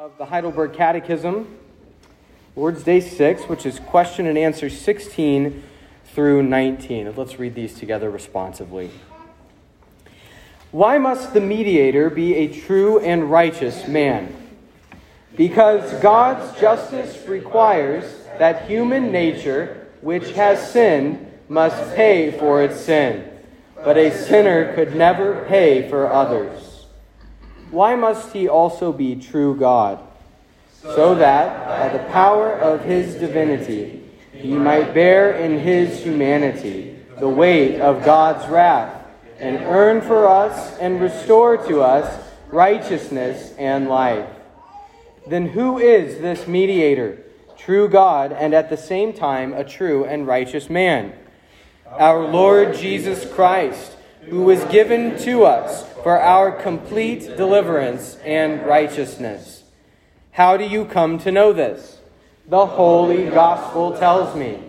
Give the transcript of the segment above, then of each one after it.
of the Heidelberg Catechism, Lord's Day 6, which is question and answer 16 through 19. Let's read these together responsively. Why must the mediator be a true and righteous man? Because God's justice requires that human nature, which has sinned, must pay for its sin, but a sinner could never pay for others why must he also be true God? So that, by the power of his divinity, he might bear in his humanity the weight of God's wrath, and earn for us and restore to us righteousness and life. Then who is this mediator, true God, and at the same time a true and righteous man? Our Lord Jesus Christ, who was given to us for our complete deliverance and righteousness. How do you come to know this? The Holy Gospel tells me.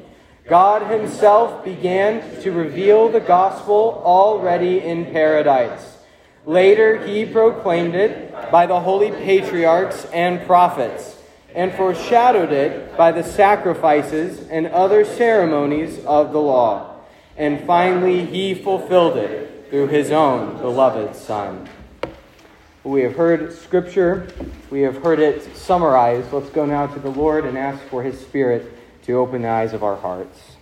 God Himself began to reveal the gospel already in paradise. Later, He proclaimed it by the holy patriarchs and prophets, and foreshadowed it by the sacrifices and other ceremonies of the law. And finally, He fulfilled it through his own beloved Son. We have heard Scripture, we have heard it summarized. Let's go now to the Lord and ask for his Spirit to open the eyes of our hearts.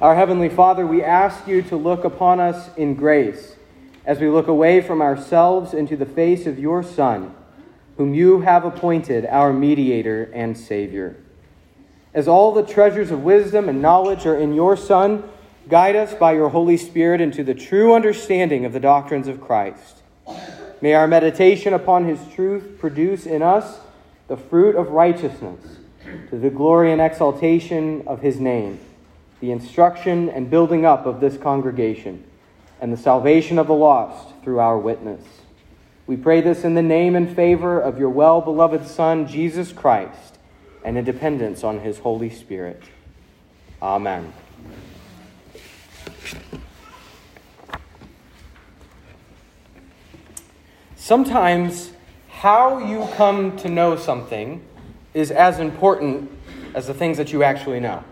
Our Heavenly Father, we ask you to look upon us in grace as we look away from ourselves into the face of your Son, whom you have appointed our mediator and Savior. As all the treasures of wisdom and knowledge are in your Son, Guide us by your Holy Spirit into the true understanding of the doctrines of Christ. May our meditation upon his truth produce in us the fruit of righteousness to the glory and exaltation of his name, the instruction and building up of this congregation, and the salvation of the lost through our witness. We pray this in the name and favor of your well beloved Son, Jesus Christ, and in dependence on his Holy Spirit. Amen. Sometimes how you come to know something is as important as the things that you actually know.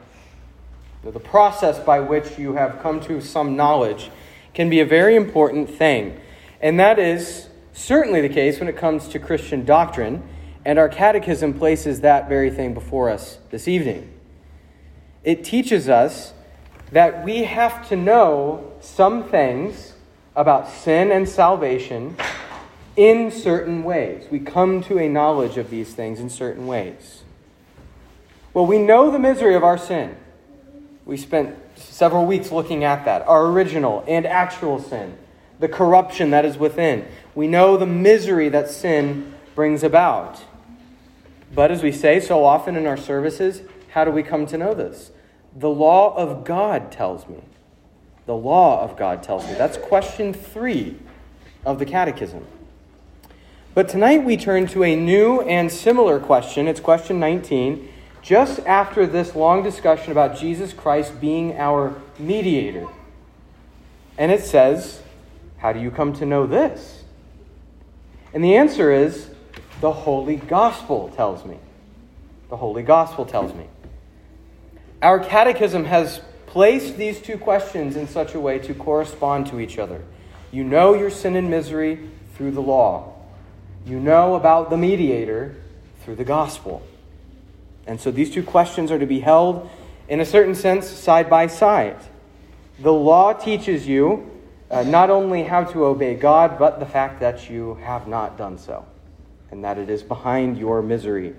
The process by which you have come to some knowledge can be a very important thing. And that is certainly the case when it comes to Christian doctrine, and our catechism places that very thing before us this evening. It teaches us that we have to know some things about sin and salvation in certain ways. We come to a knowledge of these things in certain ways. Well, we know the misery of our sin. We spent several weeks looking at that our original and actual sin, the corruption that is within. We know the misery that sin brings about. But as we say so often in our services, how do we come to know this? The law of God tells me. The law of God tells me. That's question three of the Catechism. But tonight we turn to a new and similar question. It's question 19, just after this long discussion about Jesus Christ being our mediator. And it says, How do you come to know this? And the answer is, The Holy Gospel tells me. The Holy Gospel tells me. Our catechism has placed these two questions in such a way to correspond to each other. You know your sin and misery through the law, you know about the mediator through the gospel. And so these two questions are to be held, in a certain sense, side by side. The law teaches you uh, not only how to obey God, but the fact that you have not done so, and that it is behind your misery.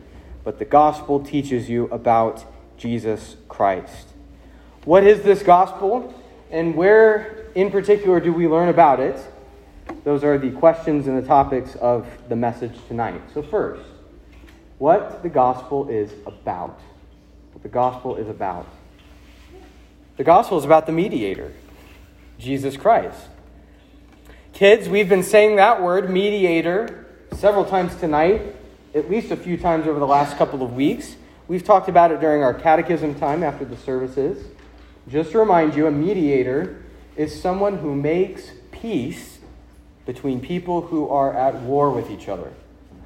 But the gospel teaches you about Jesus Christ. What is this gospel, and where in particular do we learn about it? Those are the questions and the topics of the message tonight. So, first, what the gospel is about. What the gospel is about. The gospel is about the mediator, Jesus Christ. Kids, we've been saying that word, mediator, several times tonight, at least a few times over the last couple of weeks. We've talked about it during our catechism time after the services. Just to remind you, a mediator is someone who makes peace between people who are at war with each other,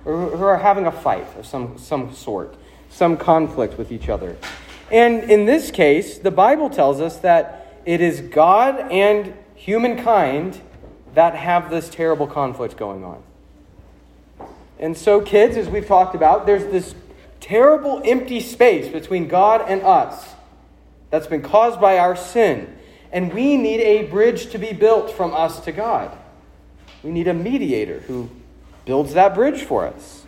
or who are having a fight of some, some sort, some conflict with each other. And in this case, the Bible tells us that it is God and humankind that have this terrible conflict going on. And so, kids, as we've talked about, there's this terrible empty space between God and us that's been caused by our sin. And we need a bridge to be built from us to God. We need a mediator who builds that bridge for us.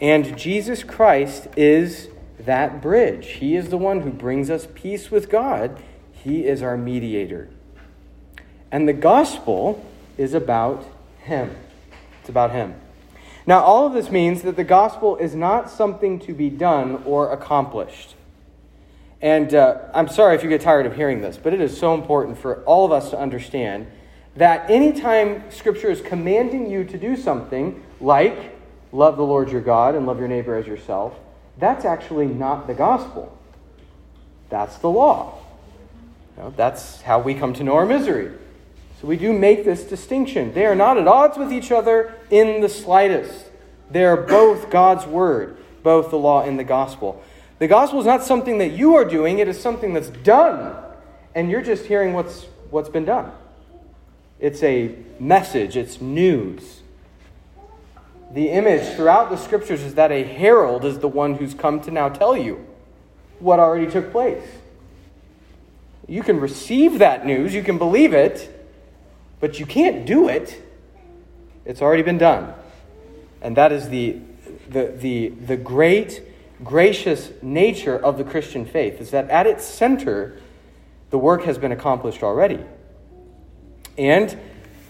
And Jesus Christ is that bridge. He is the one who brings us peace with God. He is our mediator. And the gospel is about Him. It's about Him. Now, all of this means that the gospel is not something to be done or accomplished. And uh, I'm sorry if you get tired of hearing this, but it is so important for all of us to understand that anytime Scripture is commanding you to do something like love the Lord your God and love your neighbor as yourself, that's actually not the gospel. That's the law. You know, that's how we come to know our misery. So we do make this distinction. They are not at odds with each other in the slightest. They are both God's word, both the law and the gospel. The gospel is not something that you are doing, it is something that's done. And you're just hearing what's, what's been done. It's a message, it's news. The image throughout the scriptures is that a herald is the one who's come to now tell you what already took place. You can receive that news, you can believe it, but you can't do it. It's already been done. And that is the, the, the, the great, gracious nature of the Christian faith, is that at its center, the work has been accomplished already. And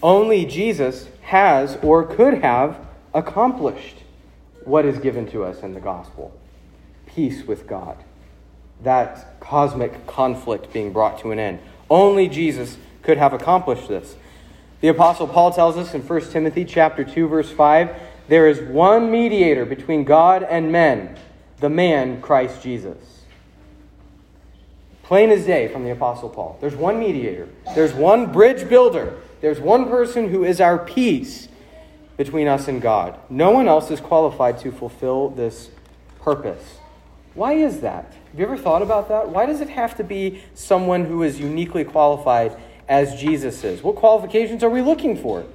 only Jesus has or could have accomplished what is given to us in the gospel peace with God, that cosmic conflict being brought to an end. Only Jesus could have accomplished this. The apostle Paul tells us in 1 Timothy chapter 2 verse 5, there is one mediator between God and men, the man Christ Jesus. Plain as day from the Apostle Paul. There's one mediator, there's one bridge builder, there's one person who is our peace between us and God. No one else is qualified to fulfill this purpose. Why is that? Have you ever thought about that? Why does it have to be someone who is uniquely qualified as Jesus is? What qualifications are we looking for?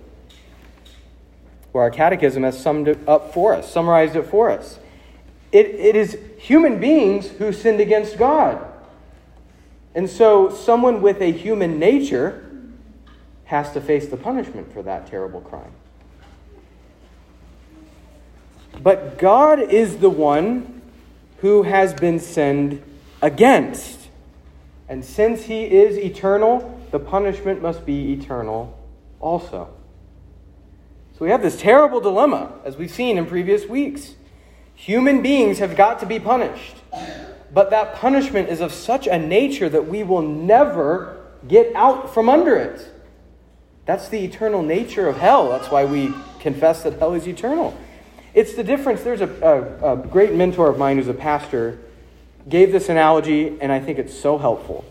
Well, our catechism has summed it up for us, summarized it for us. It, it is human beings who sinned against God. And so, someone with a human nature has to face the punishment for that terrible crime. But God is the one who has been sinned against. And since he is eternal, the punishment must be eternal also. So we have this terrible dilemma, as we've seen in previous weeks. Human beings have got to be punished. But that punishment is of such a nature that we will never get out from under it. That's the eternal nature of hell. That's why we confess that hell is eternal. It's the difference. There's a, a, a great mentor of mine who's a pastor gave this analogy, and I think it's so helpful.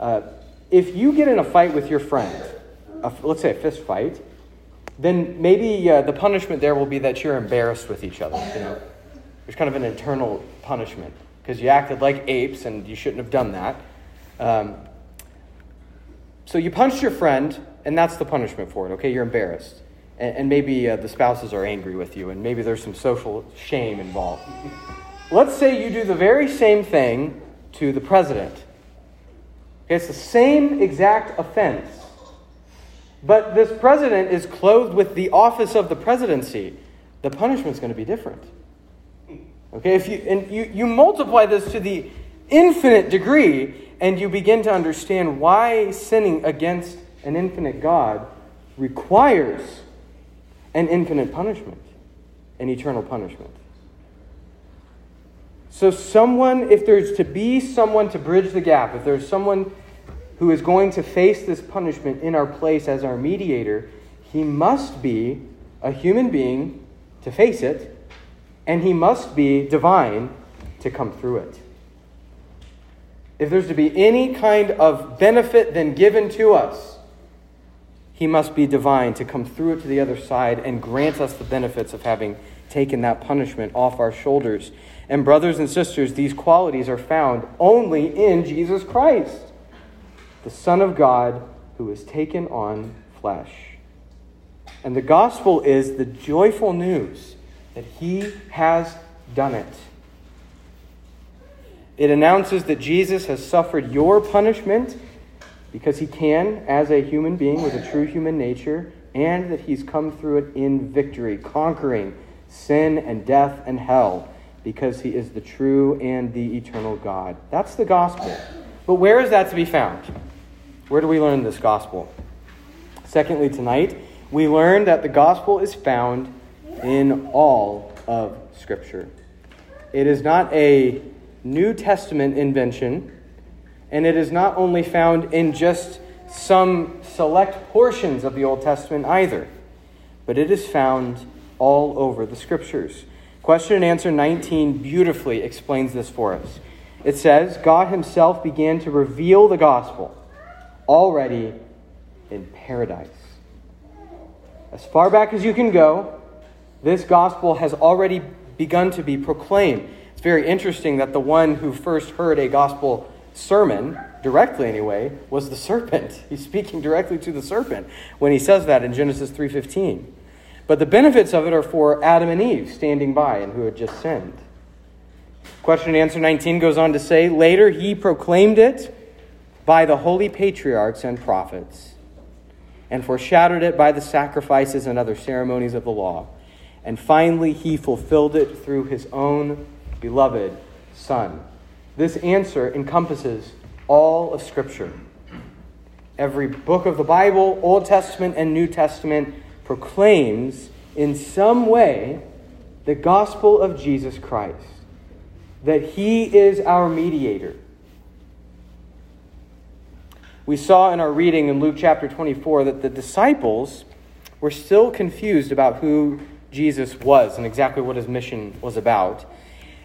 Uh, if you get in a fight with your friend, a, let's say a fist fight, then maybe uh, the punishment there will be that you're embarrassed with each other. You know, there's kind of an internal punishment because you acted like apes and you shouldn't have done that. Um, so you punched your friend, and that's the punishment for it. Okay, you're embarrassed and, and maybe uh, the spouses are angry with you, and maybe there's some social shame involved. Let's say you do the very same thing to the president. It's the same exact offense. But this president is clothed with the office of the presidency. The punishment is going to be different. Okay, if you and you, you multiply this to the infinite degree, and you begin to understand why sinning against an infinite God requires an infinite punishment an eternal punishment. So, someone, if there's to be someone to bridge the gap, if there's someone who is going to face this punishment in our place as our mediator, he must be a human being to face it, and he must be divine to come through it. If there's to be any kind of benefit then given to us, he must be divine to come through it to the other side and grant us the benefits of having taken that punishment off our shoulders. And, brothers and sisters, these qualities are found only in Jesus Christ, the Son of God who has taken on flesh. And the gospel is the joyful news that he has done it. It announces that Jesus has suffered your punishment because he can as a human being with a true human nature, and that he's come through it in victory, conquering sin and death and hell because he is the true and the eternal God. That's the gospel. But where is that to be found? Where do we learn this gospel? Secondly, tonight, we learn that the gospel is found in all of Scripture. It is not a New Testament invention, and it is not only found in just some select portions of the Old Testament either, but it is found all over the Scriptures. Question and answer 19 beautifully explains this for us. It says, God Himself began to reveal the gospel already in paradise. As far back as you can go, this gospel has already begun to be proclaimed. It's very interesting that the one who first heard a gospel sermon, directly anyway, was the serpent. He's speaking directly to the serpent when he says that in Genesis 3:15. But the benefits of it are for Adam and Eve standing by and who had just sinned. Question and answer 19 goes on to say, later he proclaimed it by the holy patriarchs and prophets, and foreshadowed it by the sacrifices and other ceremonies of the law. And finally, he fulfilled it through his own beloved Son. This answer encompasses all of Scripture. Every book of the Bible, Old Testament and New Testament, proclaims in some way the gospel of Jesus Christ, that he is our mediator we saw in our reading in Luke chapter 24 that the disciples were still confused about who Jesus was and exactly what his mission was about.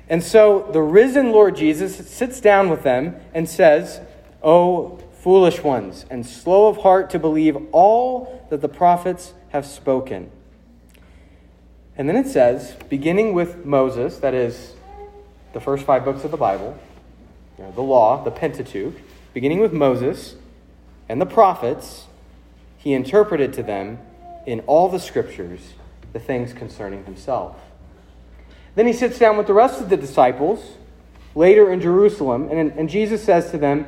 And so the risen Lord Jesus sits down with them and says, O foolish ones, and slow of heart to believe all that the prophets have spoken. And then it says, beginning with Moses, that is the first five books of the Bible, you know, the law, the Pentateuch, beginning with Moses, and the prophets, he interpreted to them in all the scriptures the things concerning himself. Then he sits down with the rest of the disciples later in Jerusalem, and, and Jesus says to them,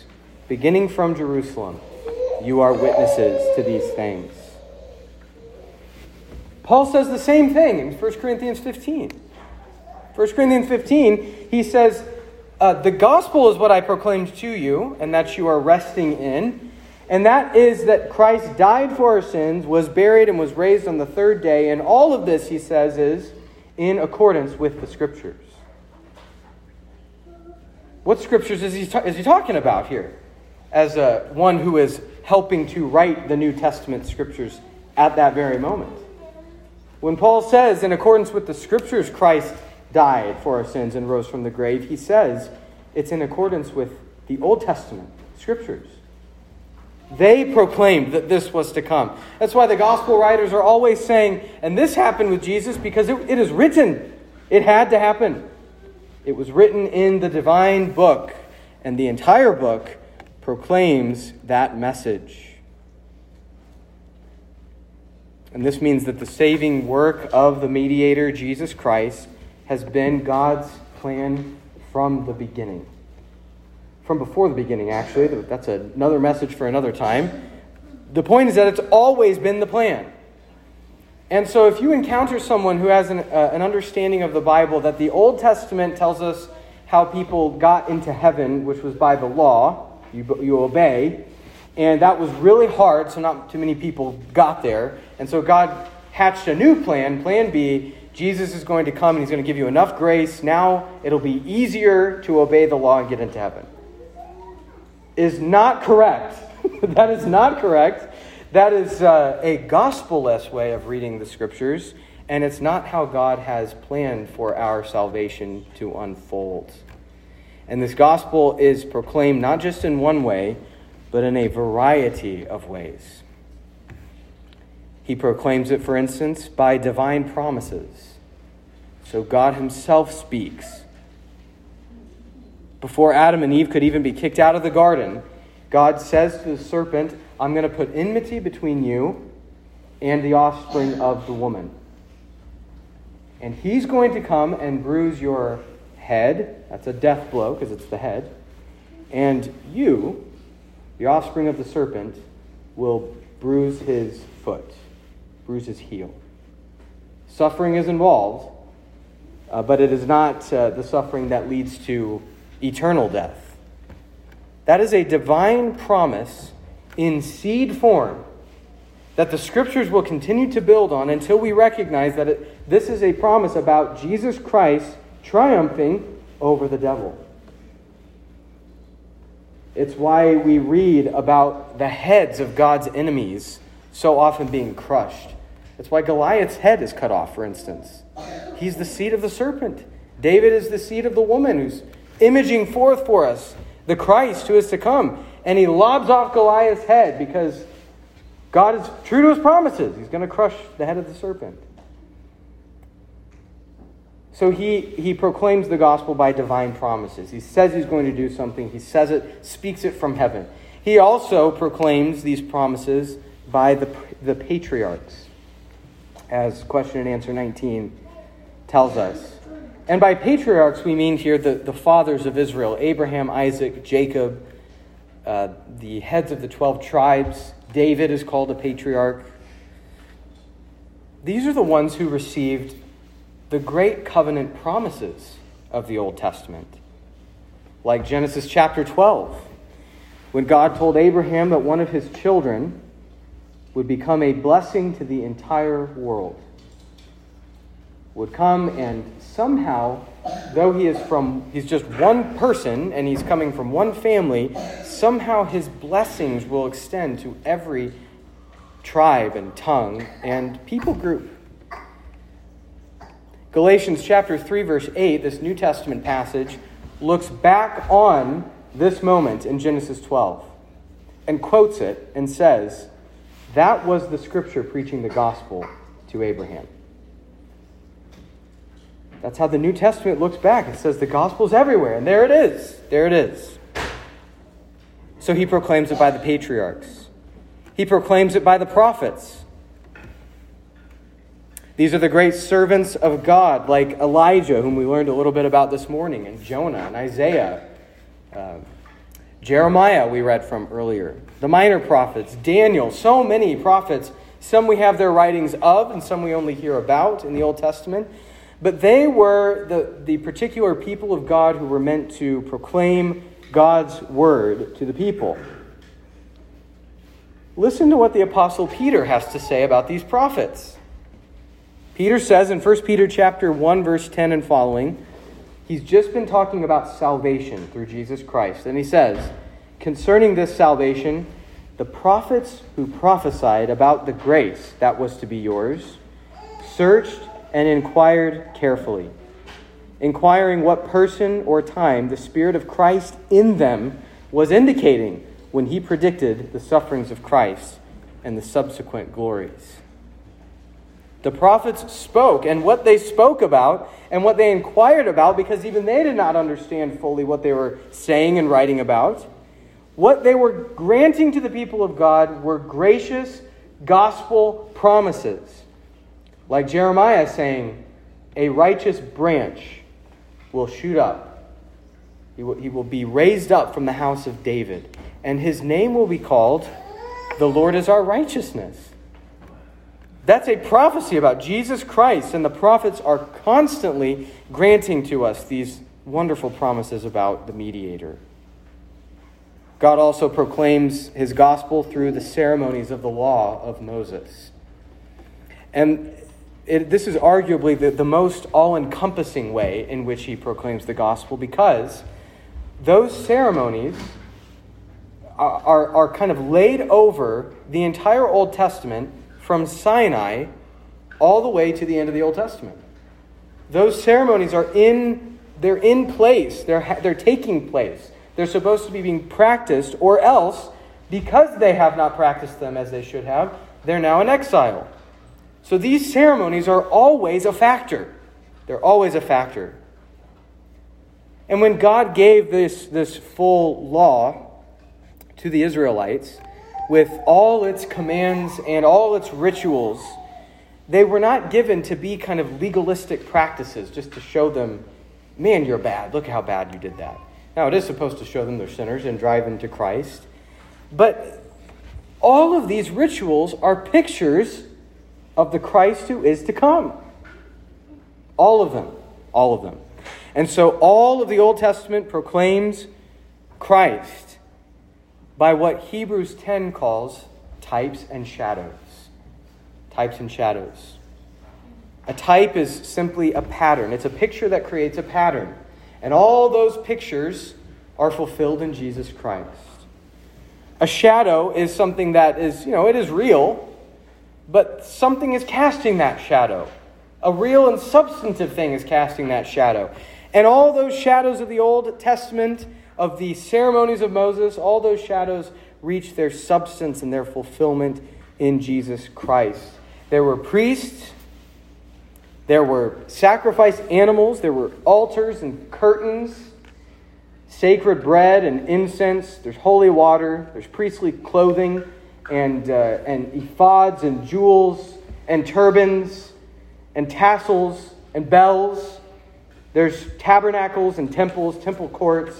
beginning from Jerusalem. You are witnesses to these things. Paul says the same thing in 1 Corinthians 15. 1 Corinthians 15, he says, uh, The gospel is what I proclaimed to you, and that you are resting in and that is that Christ died for our sins, was buried, and was raised on the third day. And all of this, he says, is in accordance with the Scriptures. What Scriptures is he, ta- is he talking about here? As a, one who is helping to write the New Testament Scriptures at that very moment. When Paul says, in accordance with the Scriptures, Christ died for our sins and rose from the grave, he says it's in accordance with the Old Testament Scriptures. They proclaimed that this was to come. That's why the gospel writers are always saying, and this happened with Jesus because it, it is written. It had to happen. It was written in the divine book, and the entire book proclaims that message. And this means that the saving work of the mediator, Jesus Christ, has been God's plan from the beginning from before the beginning, actually. That's another message for another time. The point is that it's always been the plan. And so, if you encounter someone who has an, uh, an understanding of the Bible that the Old Testament tells us how people got into heaven, which was by the law, you, you obey, And that was really hard, so not too many people got there. And so God hatched a new plan, plan B. Jesus is going to come and he's going to give you enough grace. Now it'll be easier to obey the law and get into heaven. Is not correct. that is not correct. That is uh, a gospel less way of reading the scriptures, and it's not how God has planned for our salvation to unfold. And this gospel is proclaimed not just in one way, but in a variety of ways. He proclaims it, for instance, by divine promises. So God Himself speaks. Before Adam and Eve could even be kicked out of the garden, God says to the serpent, I'm going to put enmity between you and the offspring of the woman. And he's going to come and bruise your head. That's a death blow because it's the head. And you, the offspring of the serpent, will bruise his foot, bruise his heel. Suffering is involved, uh, but it is not uh, the suffering that leads to eternal death. That is a divine promise in seed form that the scriptures will continue to build on until we recognize that it, this is a promise about Jesus Christ triumphing over the devil. It's why we read about the heads of God's enemies so often being crushed. It's why Goliath's head is cut off, for instance. He's the seed of the serpent. David is the seed of the woman who's imaging forth for us the Christ who is to come. And he lobs off Goliath's head because God is true to his promises. He's going to crush the head of the serpent. So he, he proclaims the gospel by divine promises. He says he's going to do something, he says it, speaks it from heaven. He also proclaims these promises by the, the patriarchs, as question and answer 19 tells us. And by patriarchs, we mean here the, the fathers of Israel Abraham, Isaac, Jacob, uh, the heads of the 12 tribes. David is called a patriarch. These are the ones who received the great covenant promises of the Old Testament. Like Genesis chapter 12, when God told Abraham that one of his children would become a blessing to the entire world. Would come and somehow, though he is from, he's just one person and he's coming from one family, somehow his blessings will extend to every tribe and tongue and people group. Galatians chapter 3 verse 8, this New Testament passage looks back on this moment in Genesis 12 and quotes it and says, "That was the scripture preaching the gospel to Abraham." That's how the New Testament looks back. It says the gospel's everywhere, and there it is. There it is. So he proclaims it by the patriarchs. He proclaims it by the prophets. These are the great servants of God, like Elijah, whom we learned a little bit about this morning, and Jonah and Isaiah. Uh, Jeremiah, we read from earlier. The minor prophets, Daniel, so many prophets. Some we have their writings of, and some we only hear about in the Old Testament. But they were the, the particular people of God who were meant to proclaim God's word to the people. Listen to what the Apostle Peter has to say about these prophets. Peter says in 1 Peter chapter 1 verse 10 and following, he's just been talking about salvation through Jesus Christ. And he says, concerning this salvation, the prophets who prophesied about the grace that was to be yours searched and inquired carefully, inquiring what person or time the Spirit of Christ in them was indicating when he predicted the sufferings of Christ and the subsequent glories. The prophets spoke, and what they spoke about and what they inquired about, because even they did not understand fully what they were saying and writing about, what they were granting to the people of God were gracious gospel promises. Like Jeremiah saying, A righteous branch will shoot up, he will, he will be raised up from the house of David, and his name will be called The Lord is our righteousness. That's a prophecy about Jesus Christ, and the prophets are constantly granting to us these wonderful promises about the mediator. God also proclaims his gospel through the ceremonies of the law of Moses. And it, this is arguably the, the most all encompassing way in which he proclaims the gospel because those ceremonies are, are, are kind of laid over the entire Old Testament from Sinai all the way to the end of the Old Testament. Those ceremonies are in, they're in place, they're, they're taking place. They're supposed to be being practiced, or else, because they have not practiced them as they should have, they're now in exile. So these ceremonies are always a factor. They're always a factor. And when God gave this, this full law to the Israelites, with all its commands and all its rituals, they were not given to be kind of legalistic practices just to show them, man, you're bad. Look how bad you did that. Now, it is supposed to show them they're sinners and drive them to Christ. But all of these rituals are pictures of the Christ who is to come. All of them. All of them. And so all of the Old Testament proclaims Christ by what Hebrews 10 calls types and shadows. Types and shadows. A type is simply a pattern, it's a picture that creates a pattern. And all those pictures are fulfilled in Jesus Christ. A shadow is something that is, you know, it is real, but something is casting that shadow. A real and substantive thing is casting that shadow. And all those shadows of the Old Testament, of the ceremonies of Moses, all those shadows reach their substance and their fulfillment in Jesus Christ. There were priests, there were sacrificed animals, there were altars and curtains, sacred bread and incense, there's holy water, there's priestly clothing and, uh, and ephods and jewels and turbans and tassels and bells. There's tabernacles and temples, temple courts.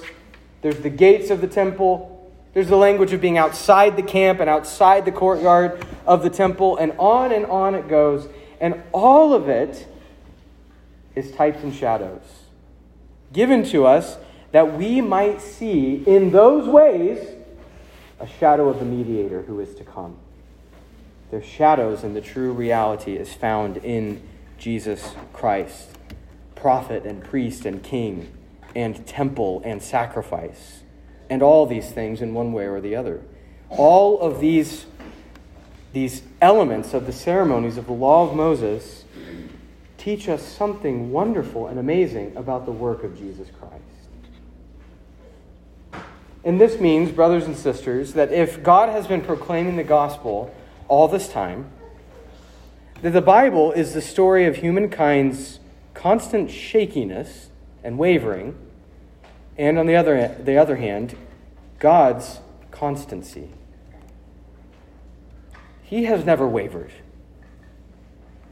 There's the gates of the temple. There's the language of being outside the camp and outside the courtyard of the temple, and on and on it goes. And all of it is types and shadows given to us that we might see in those ways a shadow of the mediator who is to come. They're shadows and the true reality is found in Jesus Christ, prophet and priest and king, and temple and sacrifice, and all these things in one way or the other. All of these, these elements of the ceremonies of the law of Moses teach us something wonderful and amazing about the work of Jesus Christ. And this means, brothers and sisters, that if God has been proclaiming the gospel all this time, that the Bible is the story of humankind's constant shakiness and wavering, and on the other, the other hand, God's constancy. He has never wavered.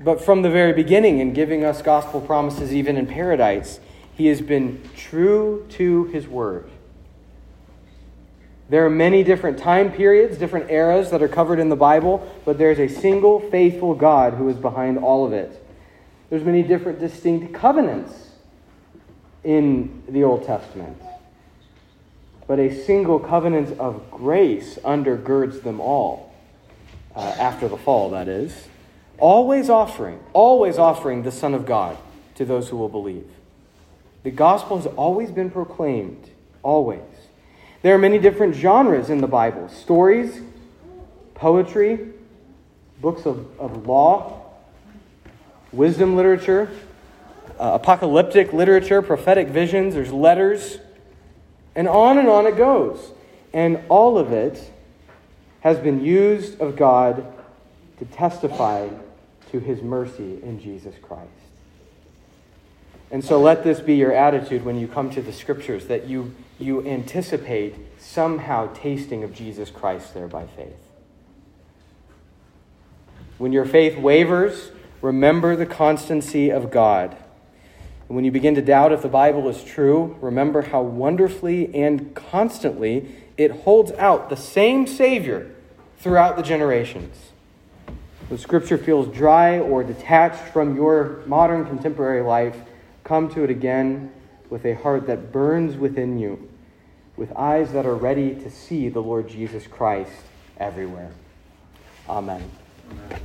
But from the very beginning, in giving us gospel promises even in paradise, he has been true to his word. There are many different time periods, different eras that are covered in the Bible, but there's a single faithful God who is behind all of it. There's many different distinct covenants in the Old Testament. But a single covenant of grace undergirds them all, uh, after the fall, that is. Always offering, always offering the Son of God to those who will believe. The gospel has always been proclaimed, always. There are many different genres in the Bible stories, poetry, books of, of law, wisdom literature, uh, apocalyptic literature, prophetic visions, there's letters, and on and on it goes. And all of it has been used of God to testify to his mercy in Jesus Christ. And so let this be your attitude when you come to the scriptures that you you anticipate somehow tasting of Jesus Christ there by faith. When your faith wavers, remember the constancy of God. And when you begin to doubt if the Bible is true, remember how wonderfully and constantly it holds out the same Savior throughout the generations. When Scripture feels dry or detached from your modern contemporary life, come to it again with a heart that burns within you with eyes that are ready to see the Lord Jesus Christ everywhere. Amen. Amen.